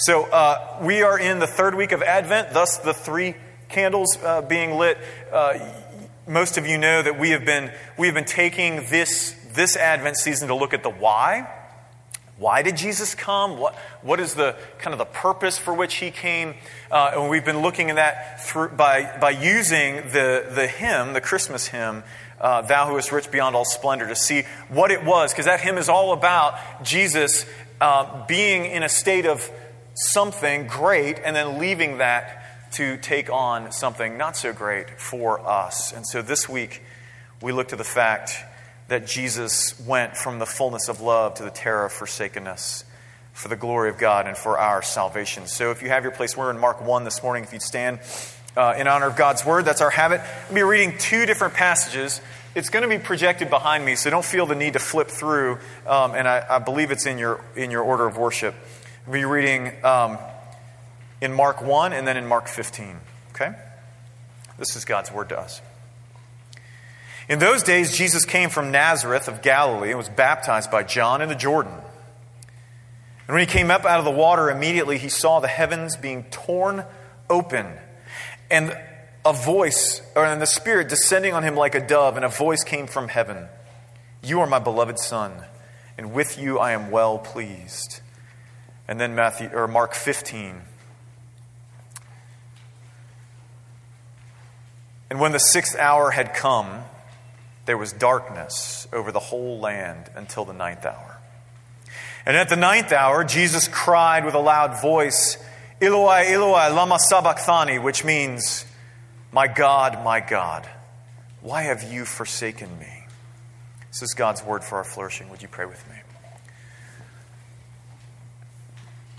So uh, we are in the third week of Advent, thus the three candles uh, being lit. Uh, most of you know that we have been we have been taking this this Advent season to look at the why. Why did Jesus come? What, what is the kind of the purpose for which he came? Uh, and we've been looking at that through, by, by using the, the hymn, the Christmas hymn, uh, Thou Who Is Rich Beyond All Splendor, to see what it was, because that hymn is all about Jesus uh, being in a state of something great and then leaving that to take on something not so great for us. And so this week, we look to the fact that Jesus went from the fullness of love to the terror of forsakenness for the glory of God and for our salvation. So if you have your place, we're in Mark 1 this morning. If you'd stand uh, in honor of God's word, that's our habit. We'll be reading two different passages. It's going to be projected behind me, so don't feel the need to flip through. Um, and I, I, believe it's in your, in your order of worship. We'll be reading um, in Mark 1 and then in Mark 15. Okay? This is God's word to us. In those days, Jesus came from Nazareth of Galilee and was baptized by John in the Jordan. And when he came up out of the water, immediately he saw the heavens being torn open, and a voice, or and the Spirit descending on him like a dove, and a voice came from heaven You are my beloved Son, and with you I am well pleased. And then Matthew or Mark 15. And when the sixth hour had come, there was darkness over the whole land until the ninth hour. And at the ninth hour, Jesus cried with a loud voice, Eloi, Eloi, lama sabachthani, which means, My God, my God, why have you forsaken me? This is God's word for our flourishing. Would you pray with me?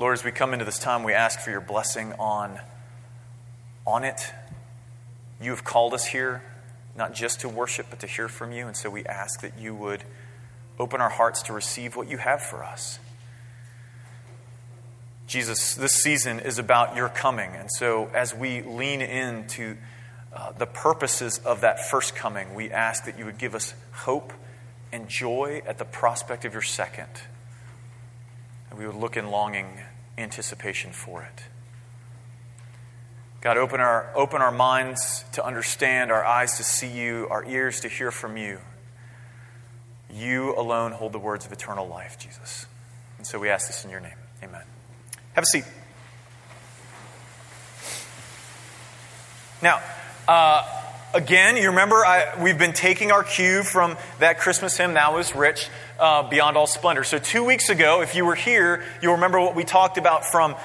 Lord, as we come into this time, we ask for your blessing on, on it. You have called us here not just to worship, but to hear from you. And so we ask that you would open our hearts to receive what you have for us. Jesus, this season is about your coming. And so as we lean into uh, the purposes of that first coming, we ask that you would give us hope and joy at the prospect of your second. And we would look in longing anticipation for it. God, open our, open our minds to understand, our eyes to see you, our ears to hear from you. You alone hold the words of eternal life, Jesus. And so we ask this in your name. Amen. Have a seat. Now, uh, again, you remember I, we've been taking our cue from that Christmas hymn, Thou is Rich, uh, Beyond All Splendor. So, two weeks ago, if you were here, you'll remember what we talked about from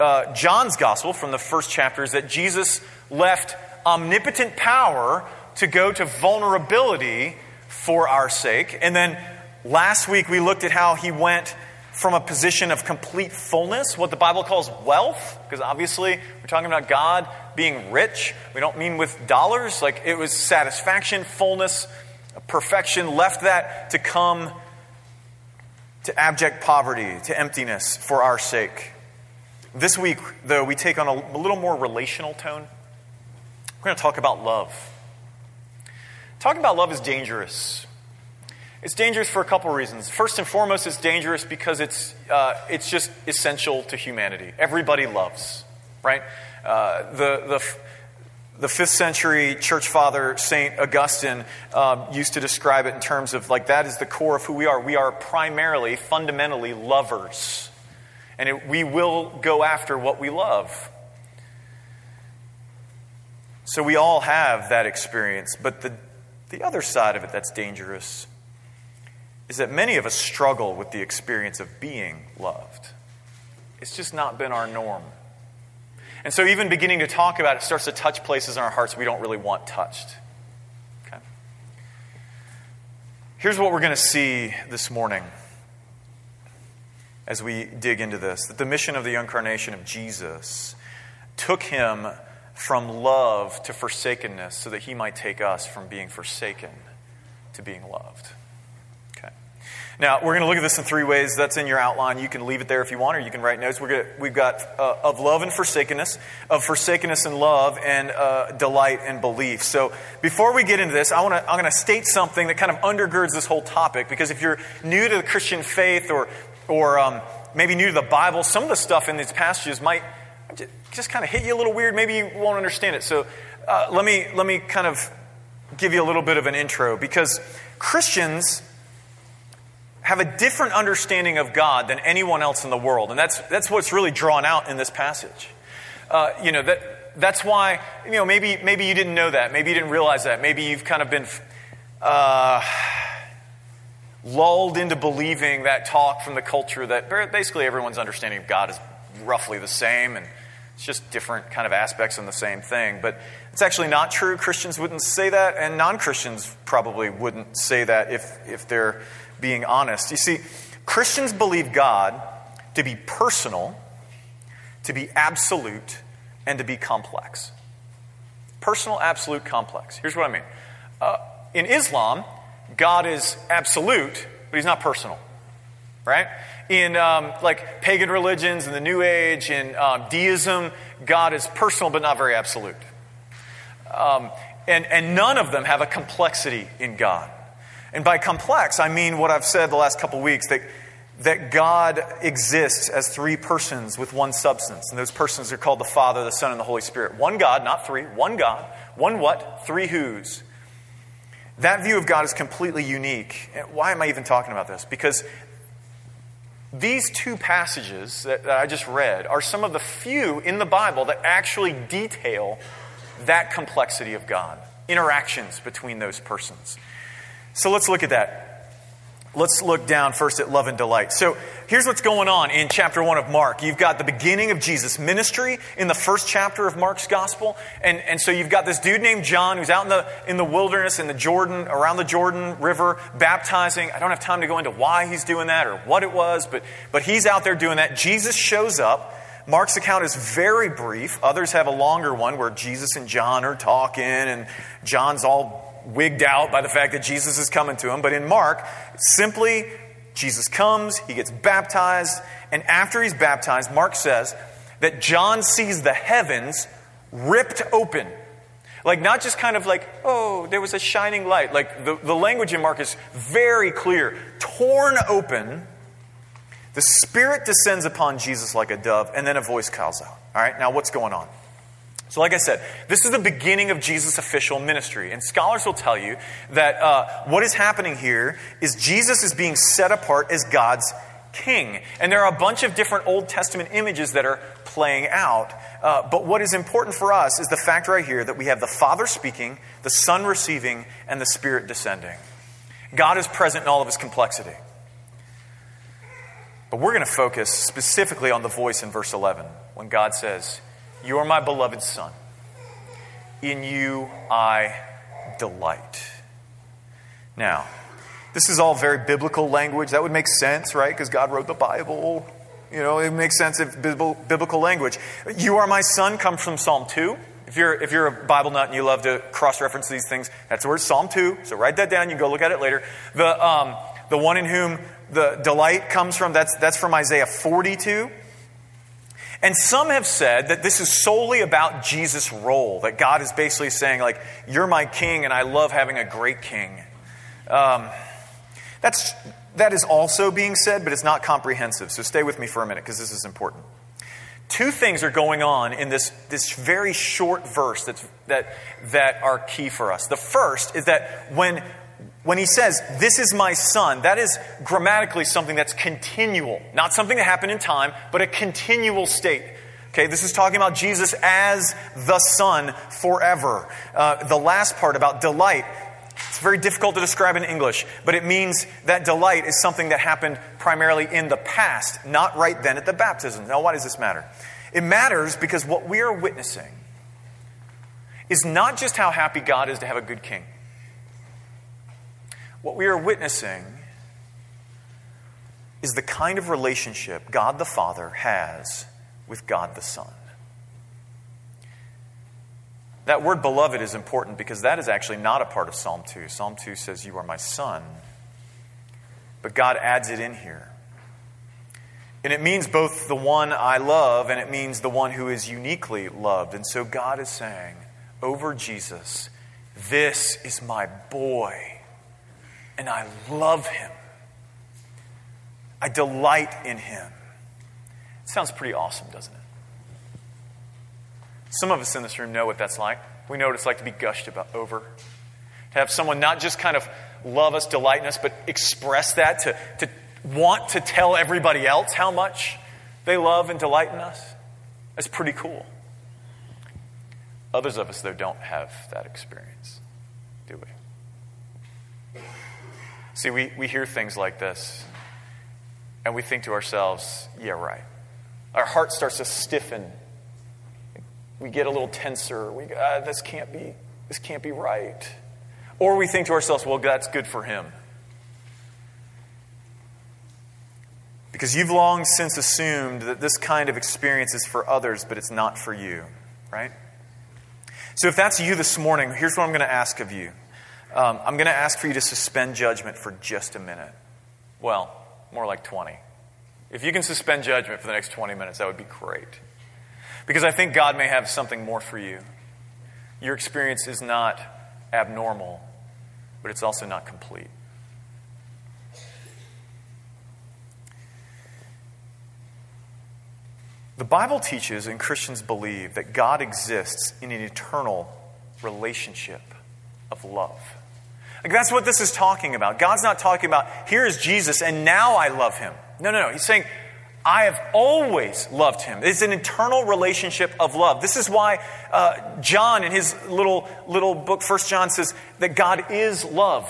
uh, John's Gospel, from the first chapter, is that Jesus left omnipotent power to go to vulnerability for our sake. And then last week, we looked at how he went from a position of complete fullness, what the Bible calls wealth, because obviously we're talking about God being rich. We don't mean with dollars. Like it was satisfaction, fullness, perfection, left that to come to abject poverty, to emptiness for our sake. This week, though, we take on a, little more relational tone. We're going to talk about love. Talking about love is dangerous. It's dangerous for a couple reasons. First and foremost, it's dangerous because it's, uh, it's just essential to humanity. Everybody loves, right? Uh, the, the, the fifth century church father, St. Augustine, uh, used to describe it in terms of like that is the core of who we are. We are primarily, fundamentally lovers. And it, we will go after what we love. So we all have that experience. But the, the other side of it that's dangerous is that many of us struggle with the experience of being loved. It's just not been our norm. And so, even beginning to talk about it starts to touch places in our hearts we don't really want touched. Okay? Here's what we're going to see this morning as we dig into this that the mission of the incarnation of Jesus took him from love to forsakenness so that he might take us from being forsaken to being loved. Now, we're going to look at this in three ways. That's in your outline. You can leave it there if you want, or you can write notes. Gonna, we've got uh, of love and forsakenness, of forsakenness and love, and uh, delight and belief. So, before we get into this, I wanna, I'm going to state something that kind of undergirds this whole topic, because if you're new to the Christian faith or, or um, maybe new to the Bible, some of the stuff in these passages might just kind of hit you a little weird. Maybe you won't understand it. So uh, let, me, let me kind of give you a little bit of an intro because Christians have a different understanding of God than anyone else in the world. And that's, that's what's really drawn out in this passage. Uh, you know, that, that's why, you know, maybe, maybe you didn't know that. Maybe you didn't realize that. Maybe you've kind of been uh, lulled into believing that talk from the culture that basically everyone's understanding of God is roughly the same and it's just different kind of aspects in the same thing. But it's actually not true. Christians wouldn't say that, and non Christians probably wouldn't say that if, if they're being honest. You see, Christians believe God to be personal, to be absolute, and to be complex. Personal, absolute, complex. Here's what I mean. Uh, in Islam, God is absolute, but he's not personal, right? in um, like pagan religions in the New Age, in um, deism, God is personal but not very absolute. Um, and, and none of them have a complexity in God. And by complex, I mean what I've said the last couple weeks that, that God exists as three persons with one substance. And those persons are called the Father, the Son, and the Holy Spirit. One God, not three. One God. One what? Three who's. That view of God is completely unique. Why am I even talking about this? Because these two passages that, that I just read are some of the few in the Bible that actually detail that complexity of God, interactions between those persons. So let's look at that. Let's look down first at love and delight. So here's what's going on in chapter 1 of Mark. You've got the beginning of Jesus' ministry in the first chapter of Mark's gospel. And, and so you've got this dude named John who's out in the, in the wilderness, in the Jordan, around the Jordan River, baptizing. I don't have time to go into why he's doing that or what it was, but, but he's out there doing that. Jesus shows up. Mark's account is very brief. Others have a longer one where Jesus and John are talking, and John's all wigged out by the fact that Jesus is coming to him. But in Mark, simply Jesus comes, he gets baptized, and after he's baptized, Mark says that John sees the heavens ripped open. Like, not just kind of like, oh, there was a shining light. Like, the, the language in Mark is very clear. Torn open, the Spirit descends upon Jesus like a dove, and then a voice calls out. All right, now what's going on? So, like I said, this is the beginning of Jesus' official ministry. And scholars will tell you that uh, what is happening here is Jesus is being set apart as God's king. And there are a bunch of different Old Testament images that are playing out. Uh, but what is important for us is the fact right here that we have the Father speaking, the Son receiving, and the Spirit descending. God is present in all of his complexity. But we're going to focus specifically on the voice in verse 11 when God says, you are my beloved Son. In you I delight. Now, this is all very biblical language. That would make sense, right? Because God wrote the Bible. You know, it makes sense if biblical language. You are my son comes from Psalm 2. If you're, if you're a Bible nut and you love to cross reference these things, that's where Psalm 2. So write that down. You can go look at it later. The, um, the one in whom the delight comes from, that's, that's from Isaiah 42. And some have said that this is solely about Jesus' role, that God is basically saying, like, you're my king and I love having a great king. Um, that's, that is also being said, but it's not comprehensive. So stay with me for a minute because this is important. Two things are going on in this, this very short verse that's, that, that are key for us. The first is that when when he says, This is my son, that is grammatically something that's continual. Not something that happened in time, but a continual state. Okay, this is talking about Jesus as the Son forever. Uh, the last part about delight, it's very difficult to describe in English, but it means that delight is something that happened primarily in the past, not right then at the baptism. Now, why does this matter? It matters because what we are witnessing is not just how happy God is to have a good king. What we are witnessing is the kind of relationship God the Father has with God the Son. That word beloved is important because that is actually not a part of Psalm 2. Psalm 2 says, You are my son. But God adds it in here. And it means both the one I love and it means the one who is uniquely loved. And so God is saying over Jesus, This is my boy and I love him. I delight in him. It Sounds pretty awesome, doesn't it? Some of us in this room know what that's like. We know what it's like to be gushed about over. To have someone not just kind of love us, delight in us, but express that, to, to want to tell everybody else how much they love and delight in us. That's pretty cool. Others of us, though, don't have that experience, do we? See, we, we hear things like this, and we think to ourselves, yeah, right. Our heart starts to stiffen. We get a little tenser. We, uh, this can't be, this can't be right. Or we think to ourselves, well, that's good for him. Because you've long since assumed that this kind of experience is for others, but it's not for you, right? So if that's you this morning, here's what I'm going to ask of you. Um, I'm going to ask for you to suspend judgment for just a minute. Well, more like 20. If you can suspend judgment for the next 20 minutes, that would be great. Because I think God may have something more for you. Your experience is not abnormal, but it's also not complete. The Bible teaches and Christians believe that God exists in an eternal relationship of love. Like that's what this is talking about. God's not talking about, here is Jesus and now I love him. No, no, no. He's saying, I have always loved him. It's an eternal relationship of love. This is why uh, John, in his little, little book, First John, says that God is love.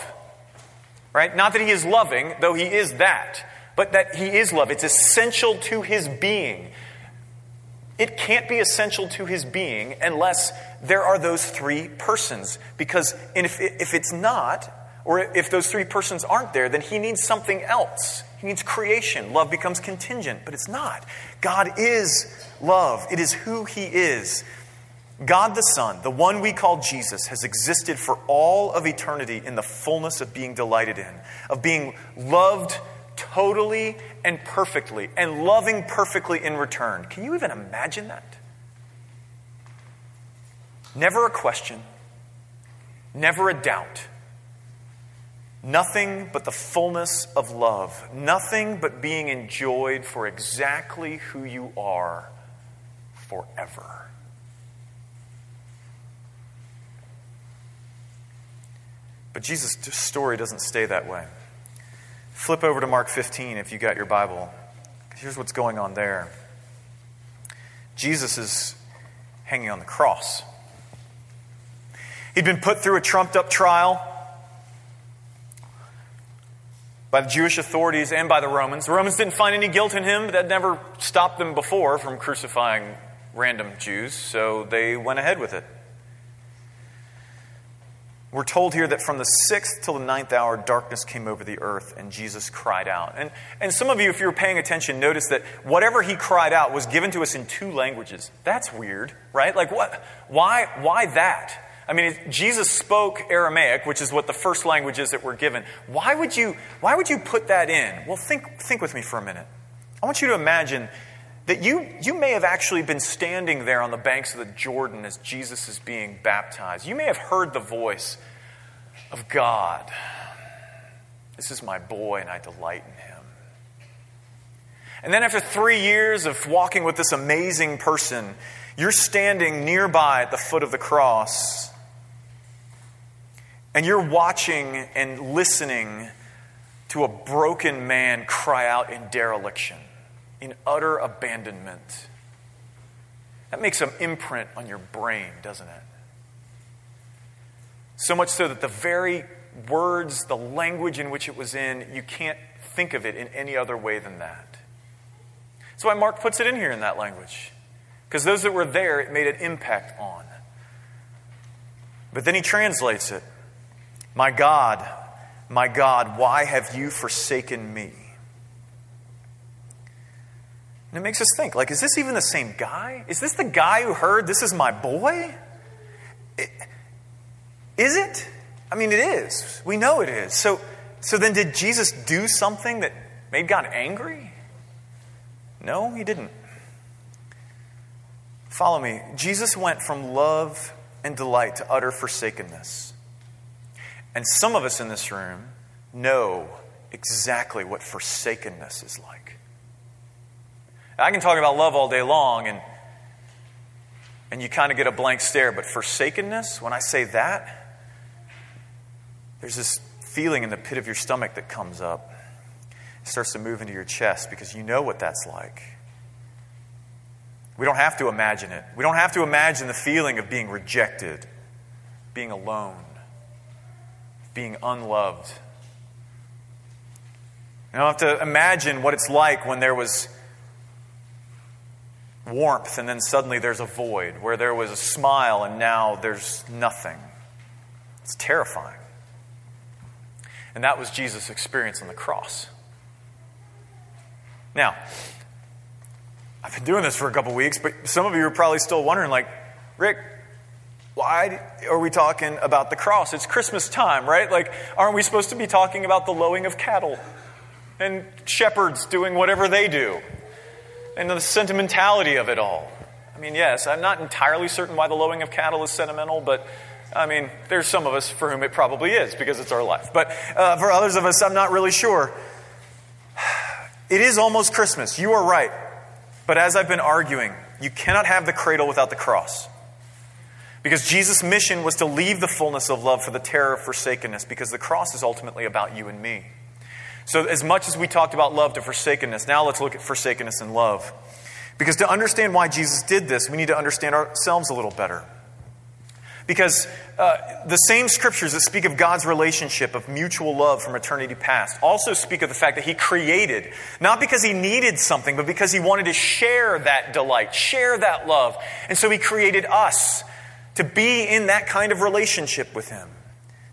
Right? Not that he is loving, though he is that, but that he is love. It's essential to his being. It can't be essential to his being unless there are those three persons. Because if, if it's not, or if those three persons aren't there, then he needs something else. He needs creation. Love becomes contingent, but it's not. God is love, it is who he is. God the Son, the one we call Jesus, has existed for all of eternity in the fullness of being delighted in, of being loved totally and perfectly, and loving perfectly in return. Can you even imagine that? Never a question, never a doubt. Nothing but the fullness of love. Nothing but being enjoyed for exactly who you are forever. But Jesus' story doesn't stay that way. Flip over to Mark 15 if you got your Bible. Here's what's going on there. Jesus is hanging on the cross. He'd been put through a trumped up trial by the Jewish authorities and by the Romans. The Romans didn't find any guilt in him, but that never stopped them before from crucifying random Jews, so they went ahead with it. We're told here that from the sixth till the ninth hour, darkness came over the earth, and Jesus cried out. And, and some of you, if you were paying attention, noticed that whatever he cried out was given to us in two languages. That's weird, right? Like, what? Why, why that? I mean, Jesus spoke Aramaic, which is what the first language is that we're given. Why would you, why would you put that in? Well, think, think with me for a minute. I want you to imagine that you, you may have actually been standing there on the banks of the Jordan as Jesus is being baptized. You may have heard the voice of God. This is my boy, and I delight in him. And then, after three years of walking with this amazing person, you're standing nearby at the foot of the cross, and you're watching and listening to a broken man cry out in dereliction in utter abandonment. That makes an imprint on your brain, doesn't it? So much so that the very words, the language in which it was in, you can't think of it in any other way than that. That's why Mark puts it in here in that language. Because those that were there, it made an impact on. But then he translates it My God, my God, why have you forsaken me? And it makes us think, like, is this even the same guy? Is this the guy who heard, this is my boy? It, is it? I mean, it is. We know it is. So, so then did Jesus do something that made God angry? No, he didn't. Follow me. Jesus went from love and delight to utter forsakenness. And some of us in this room know exactly what forsakenness is like. I can talk about love all day long and and you kind of get a blank stare, but forsakenness, when I say that, there's this feeling in the pit of your stomach that comes up. It starts to move into your chest because you know what that's like. We don't have to imagine it. We don't have to imagine the feeling of being rejected, being alone, being unloved. You don't have to imagine what it's like when there was warmth and then suddenly there's a void, where there was a smile and now there's nothing. It's terrifying. And that was Jesus' experience on the cross. Now, I've been doing this for a couple weeks, but some of you are probably still wondering, like, Rick, why are we talking about the cross? It's Christmas time, right? Like, aren't we supposed to be talking about the lowing of cattle and shepherds doing whatever they do and the sentimentality of it all? I mean, yes, I'm not entirely certain why the lowing of cattle is sentimental, but I mean, there's some of us for whom it probably is because it's our life. But uh, for others of us, I'm not really sure. It is almost Christmas. You are right. But as I've been arguing, you cannot have the cradle without the cross. Because Jesus' mission was to leave the fullness of love for the terror of forsakenness, because the cross is ultimately about you and me. So, as much as we talked about love to forsakenness, now let's look at forsakenness and love. Because to understand why Jesus did this, we need to understand ourselves a little better. Because uh, the same scriptures that speak of God's relationship of mutual love from eternity past also speak of the fact that He created, not because He needed something, but because He wanted to share that delight, share that love. And so He created us to be in that kind of relationship with Him.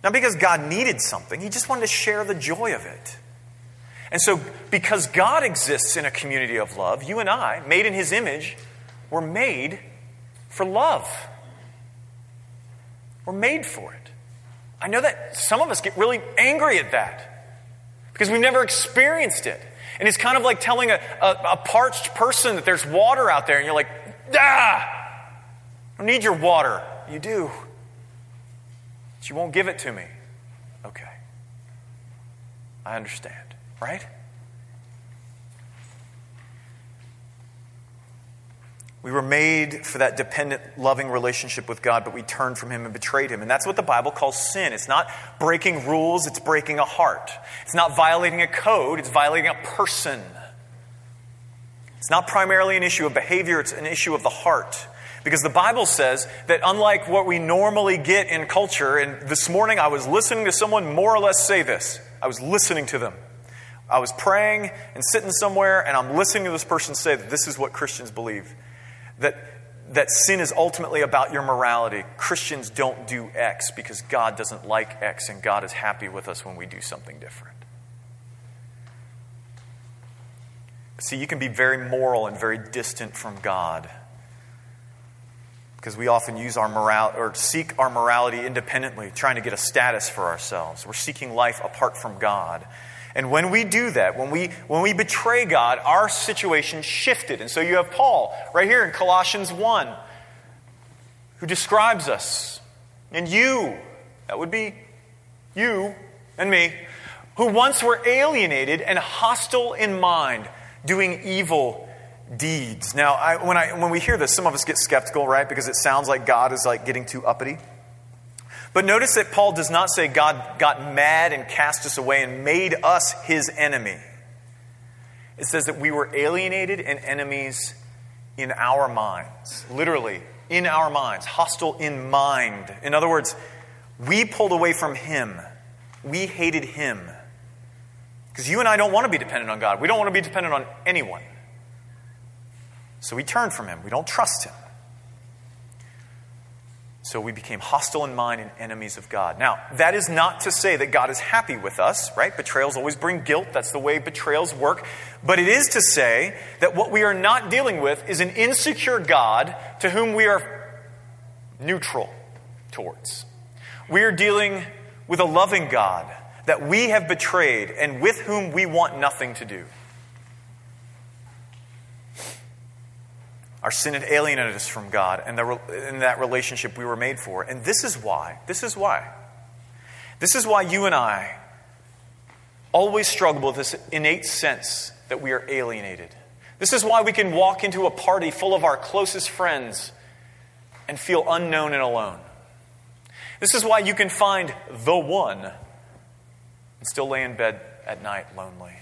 Not because God needed something, He just wanted to share the joy of it. And so, because God exists in a community of love, you and I, made in His image, were made for love. We're made for it. I know that some of us get really angry at that because we've never experienced it. And it's kind of like telling a, a, a parched person that there's water out there, and you're like, ah, I don't need your water. You do. But you won't give it to me. Okay. I understand, right? We were made for that dependent, loving relationship with God, but we turned from Him and betrayed Him. And that's what the Bible calls sin. It's not breaking rules, it's breaking a heart. It's not violating a code, it's violating a person. It's not primarily an issue of behavior, it's an issue of the heart. Because the Bible says that unlike what we normally get in culture, and this morning I was listening to someone more or less say this, I was listening to them. I was praying and sitting somewhere, and I'm listening to this person say that this is what Christians believe that, that sin is ultimately about your morality. Christians don't do X because God doesn't like X and God is happy with us when we do something different. See, you can be very moral and very distant from God because we often use our morality or seek our morality independently, trying to get a status for ourselves. We're seeking life apart from God. And when we do that, when we, when we betray God, our situation shifted. And so you have Paul right here in Colossians 1 who describes us. And you, that would be you and me, who once were alienated and hostile in mind, doing evil deeds. Now, I, when, I, when we hear this, some of us get skeptical, right? Because it sounds like God is like getting too uppity. But notice that Paul does not say God got mad and cast us away and made us his enemy. It says that we were alienated and enemies in our minds. Literally, in our minds, hostile in mind. In other words, we pulled away from him. We hated him. Because you and I don't want to be dependent on God. We don't want to be dependent on anyone. So we turn from him. We don't trust him. So we became hostile in mind and enemies of God. Now, that is not to say that God is happy with us, right? Betrayals always bring guilt. That's the way betrayals work. But it is to say that what we are not dealing with is an insecure God to whom we are neutral towards. We are dealing with a loving God that we have betrayed and with whom we want nothing to do. Our sin had alienated us from God and the, in that relationship we were made for. And this is why. This is why. This is why you and I always struggle with this innate sense that we are alienated. This is why we can walk into a party full of our closest friends and feel unknown and alone. This is why you can find the one and still lay in bed at night lonely.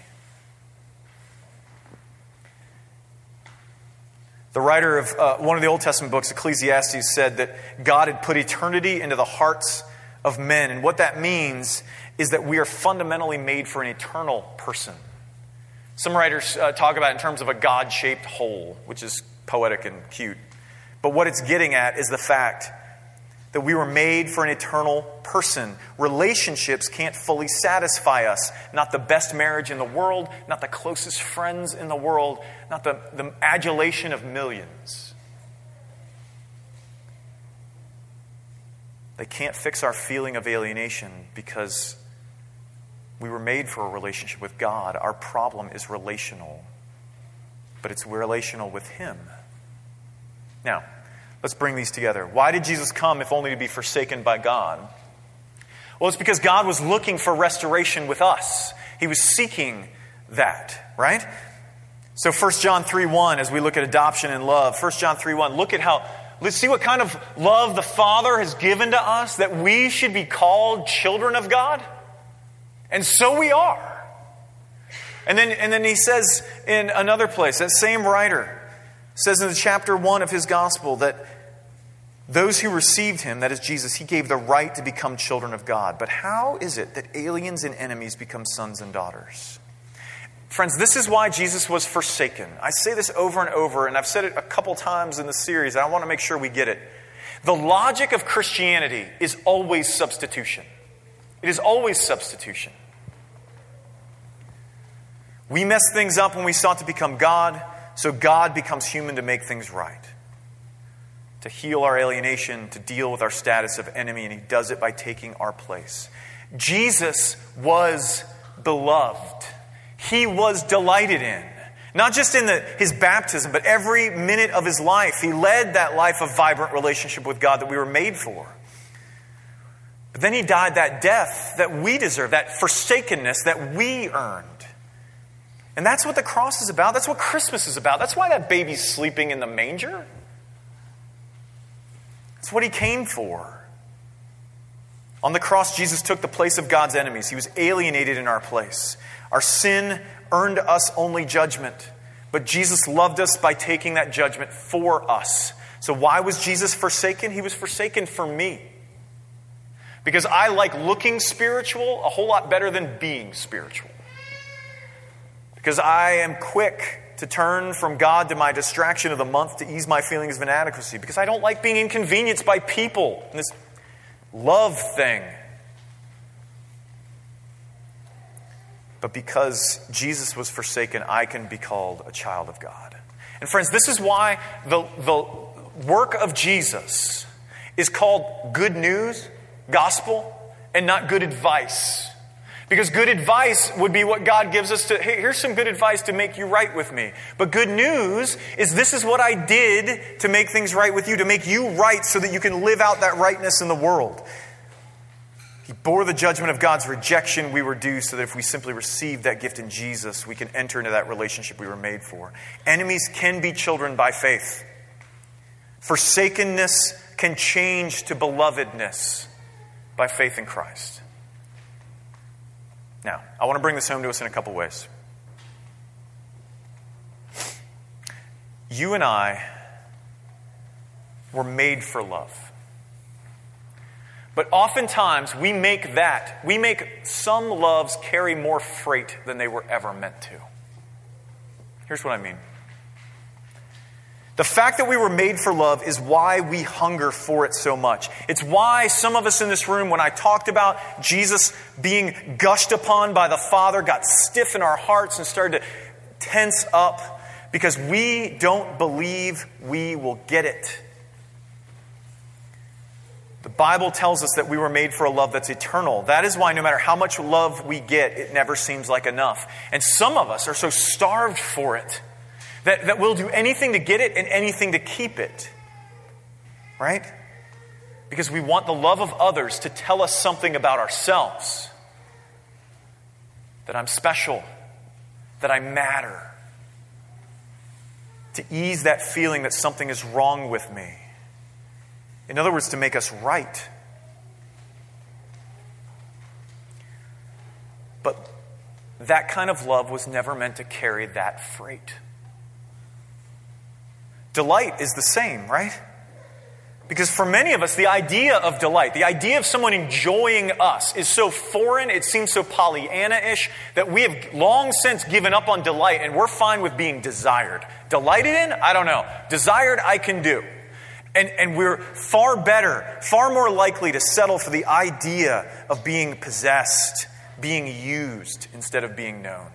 The writer of uh, one of the Old Testament books, Ecclesiastes, said that God had put eternity into the hearts of men. And what that means is that we are fundamentally made for an eternal person. Some writers uh, talk about in terms of a God shaped hole, which is poetic and cute. But what it's getting at is the fact that we were made for an eternal person. Relationships can't fully satisfy us. Not the best marriage in the world, not the closest friends in the world, not the, the adulation of millions. They can't fix our feeling of alienation because we were made for a relationship with God. Our problem is relational, but it's relational with Him. Now, let's bring these together. Why did Jesus come if only to be forsaken by God? Well, it's because God was looking for restoration with us. He was seeking that, right? So 1 John 3 1, as we look at adoption and love, 1 John 3 1, look at how, let's see what kind of love the Father has given to us that we should be called children of God. And so we are. And then, and then he says in another place, that same writer says in the chapter 1 of his gospel that those who received him, that is Jesus, he gave the right to become children of God. But how is it that aliens and enemies become sons and daughters? Friends, this is why Jesus was forsaken. I say this over and over, and I've said it a couple times in the series, and I want to make sure we get it. The logic of Christianity is always substitution. It is always substitution. We mess things up when we sought to become God, so God becomes human to make things right. To heal our alienation, to deal with our status of enemy, and He does it by taking our place. Jesus was beloved, He was delighted in. Not just in the, his baptism, but every minute of his life. He led that life of vibrant relationship with God that we were made for. But then he died that death that we deserve, that forsakenness that we earned. And that's what the cross is about. That's what Christmas is about. That's why that baby's sleeping in the manger. That's what he came for. On the cross, Jesus took the place of God's enemies. He was alienated in our place. Our sin earned us only judgment, but Jesus loved us by taking that judgment for us. So, why was Jesus forsaken? He was forsaken for me. Because I like looking spiritual a whole lot better than being spiritual. Because I am quick to turn from God to my distraction of the month to ease my feelings of inadequacy. Because I don't like being inconvenienced by people and this love thing. But because Jesus was forsaken, I can be called a child of God. And friends, this is why the, the work of Jesus is called good news, gospel, and not good advice. Because good advice would be what God gives us to, hey, here's some good advice to make you right with me. But good news is this is what I did to make things right with you, to make you right so that you can live out that rightness in the world. He bore the judgment of God's rejection we were due so that if we simply receive that gift in Jesus, we can enter into that relationship we were made for. Enemies can be children by faith. Forsakenness can change to belovedness by faith in Christ. Now, I want to bring this home to us in a couple ways. You and I were made for love. But oftentimes we make that, we make some loves carry more freight than they were ever meant to. Here's what I mean. The fact that we were made for love is why we hunger for it so much. It's why some of us in this room, when I talked about Jesus being gushed upon by the Father, got stiff in our hearts and started to tense up because we don't believe we will get it. The Bible tells us that we were made for a love that's eternal. That is why no matter how much love we get, it never seems like enough. And some of us are so starved for it that, that we'll do anything to get it and anything to keep it. Right? Because we want the love of others to tell us something about ourselves that I'm special, that I matter. to ease that feeling that something is wrong with me. In other words, to make us right. But that kind of love was never meant to carry that freight. Delight is the same, right? Because for many of us, the idea of delight, the idea of someone enjoying us, is so foreign, it seems so Pollyanna ish, that we have long since given up on delight and we're fine with being desired. Delighted in? I don't know. Desired, I can do. And, and we're far better, far more likely to settle for the idea of being possessed, being used, instead of being known.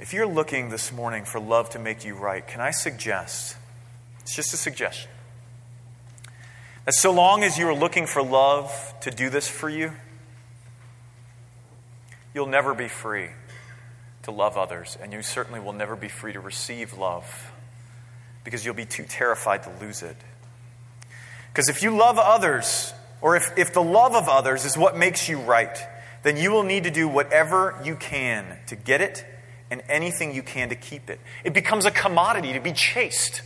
If you're looking this morning for love to make you right, can I suggest, it's just a suggestion, that so long as you are looking for love to do this for you, you'll never be free to love others, and you certainly will never be free to receive love because you'll be too terrified to lose it. Because if you love others, or if, if the love of others is what makes you right, then you will need to do whatever you can to get it and anything you can to keep it. It becomes a commodity to be chased.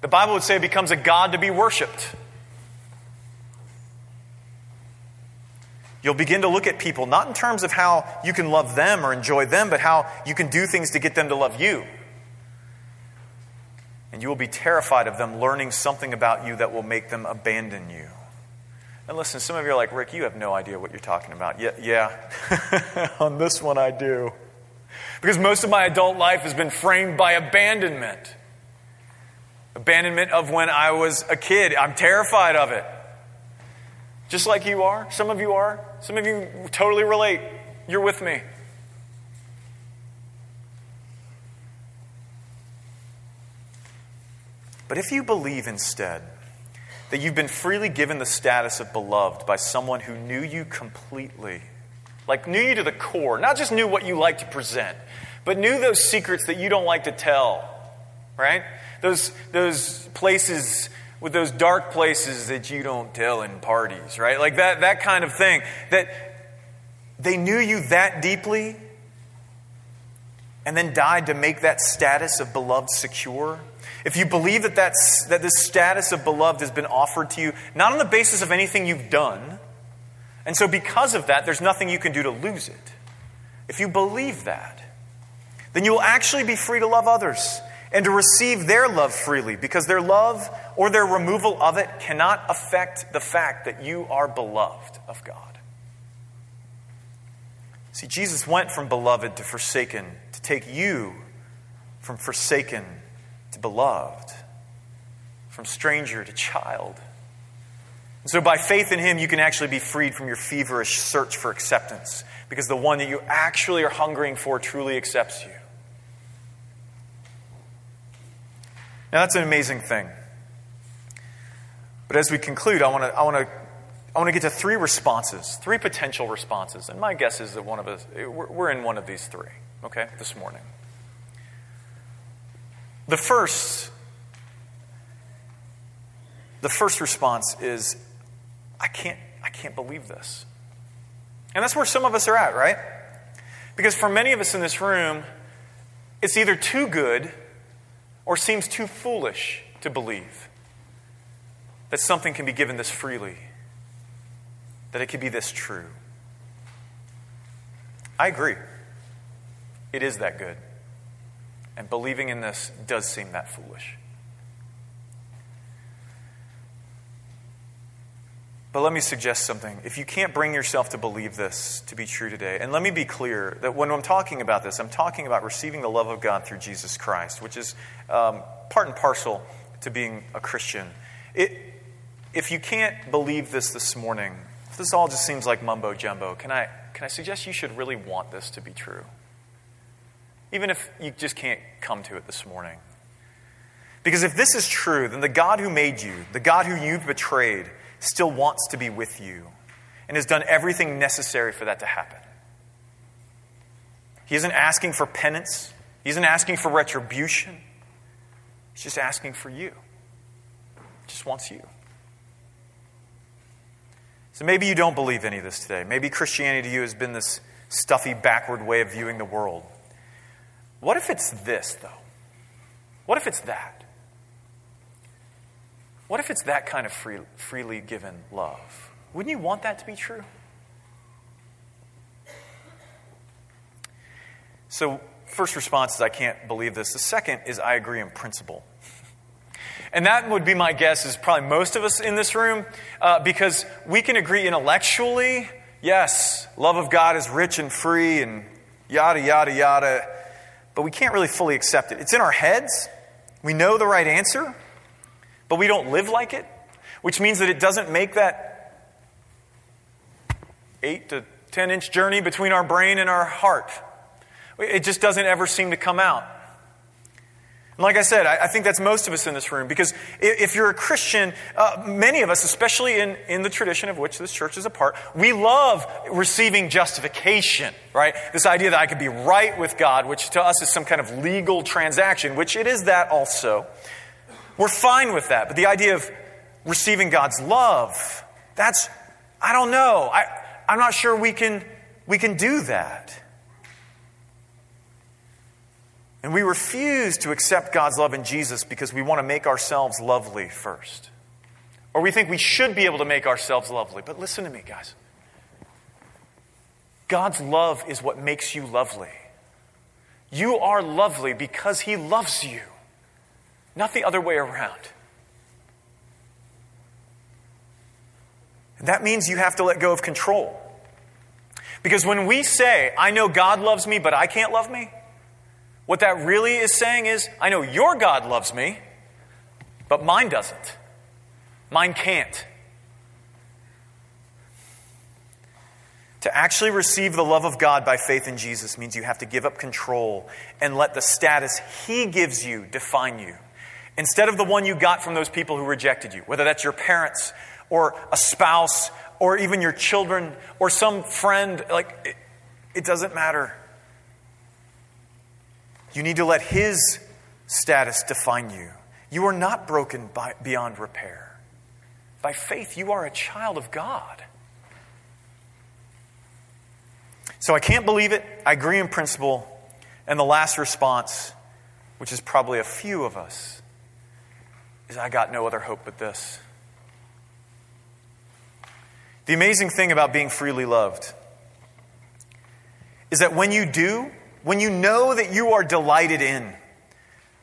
The Bible would say it becomes a God to be worshiped. You'll begin to look at people not in terms of how you can love them or enjoy them, but how you can do things to get them to love you. And you will be terrified of them learning something about you that will make them abandon you. And listen, some of you are like, Rick, you have no idea what you're talking about. Yeah, yeah. on this one I do. Because most of my adult life has been framed by abandonment. Abandonment of when I was a kid. I'm terrified of it. Just like you are. Some of you are. Some of you totally relate. You're with me. But if you believe instead that you've been freely given the status of beloved by someone who knew you completely, like knew you to the core, not just knew what you like to present, but knew those secrets that you don't like to tell, right? Those, those places with those dark places that you don't tell in parties, right? Like that, that kind of thing. That they knew you that deeply and then died to make that status of beloved secure. If you believe that, that's, that this status of beloved has been offered to you, not on the basis of anything you've done, and so because of that, there's nothing you can do to lose it. If you believe that, then you will actually be free to love others and to receive their love freely because their love or their removal of it cannot affect the fact that you are beloved of God. See, Jesus went from beloved to forsaken to take you from forsaken to beloved, from stranger to child. So, by faith in Him, you can actually be freed from your feverish search for acceptance because the one that you actually are hungering for truly accepts you. Now, that's an amazing thing. But as we conclude, I want to, I want to, I want to get to three responses, three potential responses. And my guess is that one of us, we're in one of these three, okay, this morning. The first, the first response is, I can't, I can't believe this. And that's where some of us are at, right? Because for many of us in this room, it's either too good or seems too foolish to believe that something can be given this freely, that it could be this true. I agree. It is that good. And believing in this does seem that foolish. But let me suggest something. If you can't bring yourself to believe this to be true today, and let me be clear that when I'm talking about this, I'm talking about receiving the love of God through Jesus Christ, which is um, part and parcel to being a Christian. It, if you can't believe this this morning, if this all just seems like mumbo jumbo, can I, can I suggest you should really want this to be true? Even if you just can't come to it this morning. Because if this is true, then the God who made you, the God who you've betrayed, still wants to be with you and has done everything necessary for that to happen. He isn't asking for penance, He isn't asking for retribution. He's just asking for you. He just wants you. So maybe you don't believe any of this today. Maybe Christianity to you has been this stuffy, backward way of viewing the world. What if it's this, though? What if it's that? What if it's that kind of free, freely given love? Wouldn't you want that to be true? So, first response is I can't believe this. The second is I agree in principle. And that would be my guess, is probably most of us in this room, uh, because we can agree intellectually yes, love of God is rich and free and yada, yada, yada, but we can't really fully accept it. It's in our heads. We know the right answer, but we don't live like it, which means that it doesn't make that 8 to 10 inch journey between our brain and our heart. It just doesn't ever seem to come out. And like I said, I, I, think that's most of us in this room because if, if you're a Christian, uh, many of us, especially in, in the tradition of which this church is a part, we love receiving justification, right? This idea that I could be right with God, which to us is some kind of legal transaction, which it is that also. We're fine with that. But the idea of receiving God's love, that's, I don't know. I, I'm not sure we can, we can do that. And we refuse to accept God's love in Jesus because we want to make ourselves lovely first. Or we think we should be able to make ourselves lovely. But listen to me, guys. God's love is what makes you lovely. You are lovely because He loves you, not the other way around. That means you have to let go of control. Because when we say, I know God loves me, but I can't love me, what that really is saying is, I know your God loves me, but mine doesn't. Mine can't. To actually receive the love of God by faith in Jesus means you have to give up control and let the status He gives you define you. Instead of the one you got from those people who rejected you, whether that's your parents or a spouse or even your children or some friend, like, it, it doesn't matter. You need to let His status define you. You are not broken by, beyond repair. By faith, you are a child of God. So I can't believe it. I agree in principle. And the last response, which is probably a few of us, is I got no other hope but this. The amazing thing about being freely loved is that when you do, when you know that you are delighted in,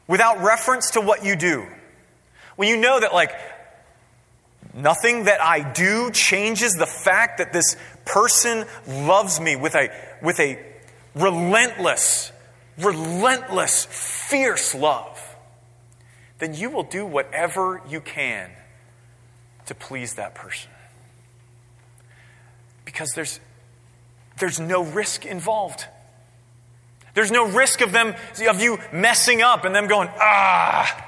without reference to what you do, when you know that, like, nothing that I do changes the fact that this person loves me with a, with a relentless, relentless, fierce love, then you will do whatever you can to please that person. Because there's, there's no risk involved. There's no risk of them, of you messing up and them going, ah.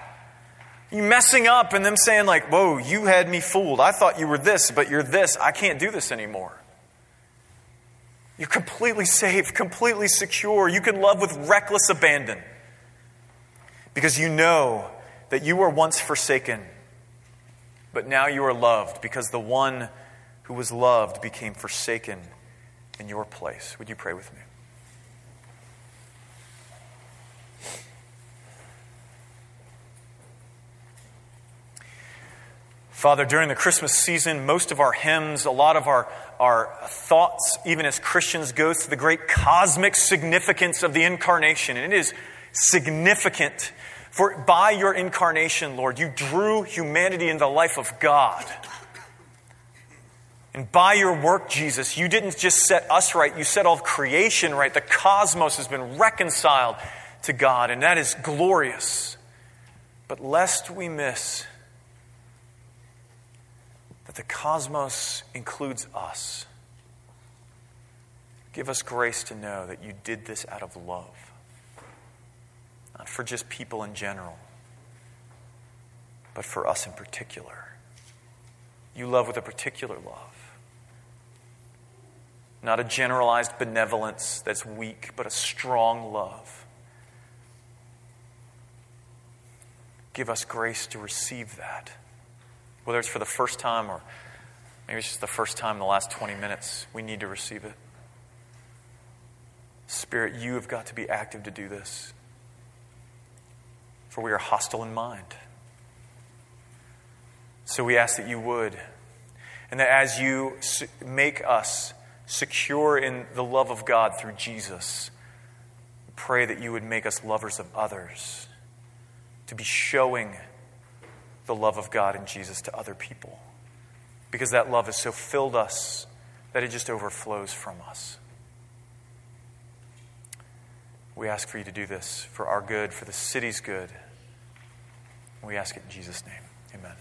You messing up and them saying, like, whoa, you had me fooled. I thought you were this, but you're this. I can't do this anymore. You're completely safe, completely secure. You can love with reckless abandon because you know that you were once forsaken, but now you are loved because the one who was loved became forsaken in your place. Would you pray with me? Father, during the Christmas season, most of our hymns, a lot of our, our thoughts, even as Christians, goes to the great cosmic significance of the incarnation. And it is significant. For by your incarnation, Lord, you drew humanity into the life of God. And by your work, Jesus, you didn't just set us right, you set all creation right. The cosmos has been reconciled to God, and that is glorious. But lest we miss that the cosmos includes us. Give us grace to know that you did this out of love, for just people in general, but for us in particular. You love with a particular love, not a generalized benevolence that's weak, but a strong love. Give us grace to receive that. Whether it's for the first time or maybe it's just the first time in the last 20 minutes, we need to receive it. Spirit, you have got to be active to do this. For we are hostile in mind. So we ask that you would, and that as you make us secure in the love of God through Jesus, pray that you would make us lovers of others, to be showing the love of God in Jesus to other people, because that love has so filled us that it just overflows from us. We ask for you to do this for our good, for the city's good. We ask it in Jesus' name. Amen.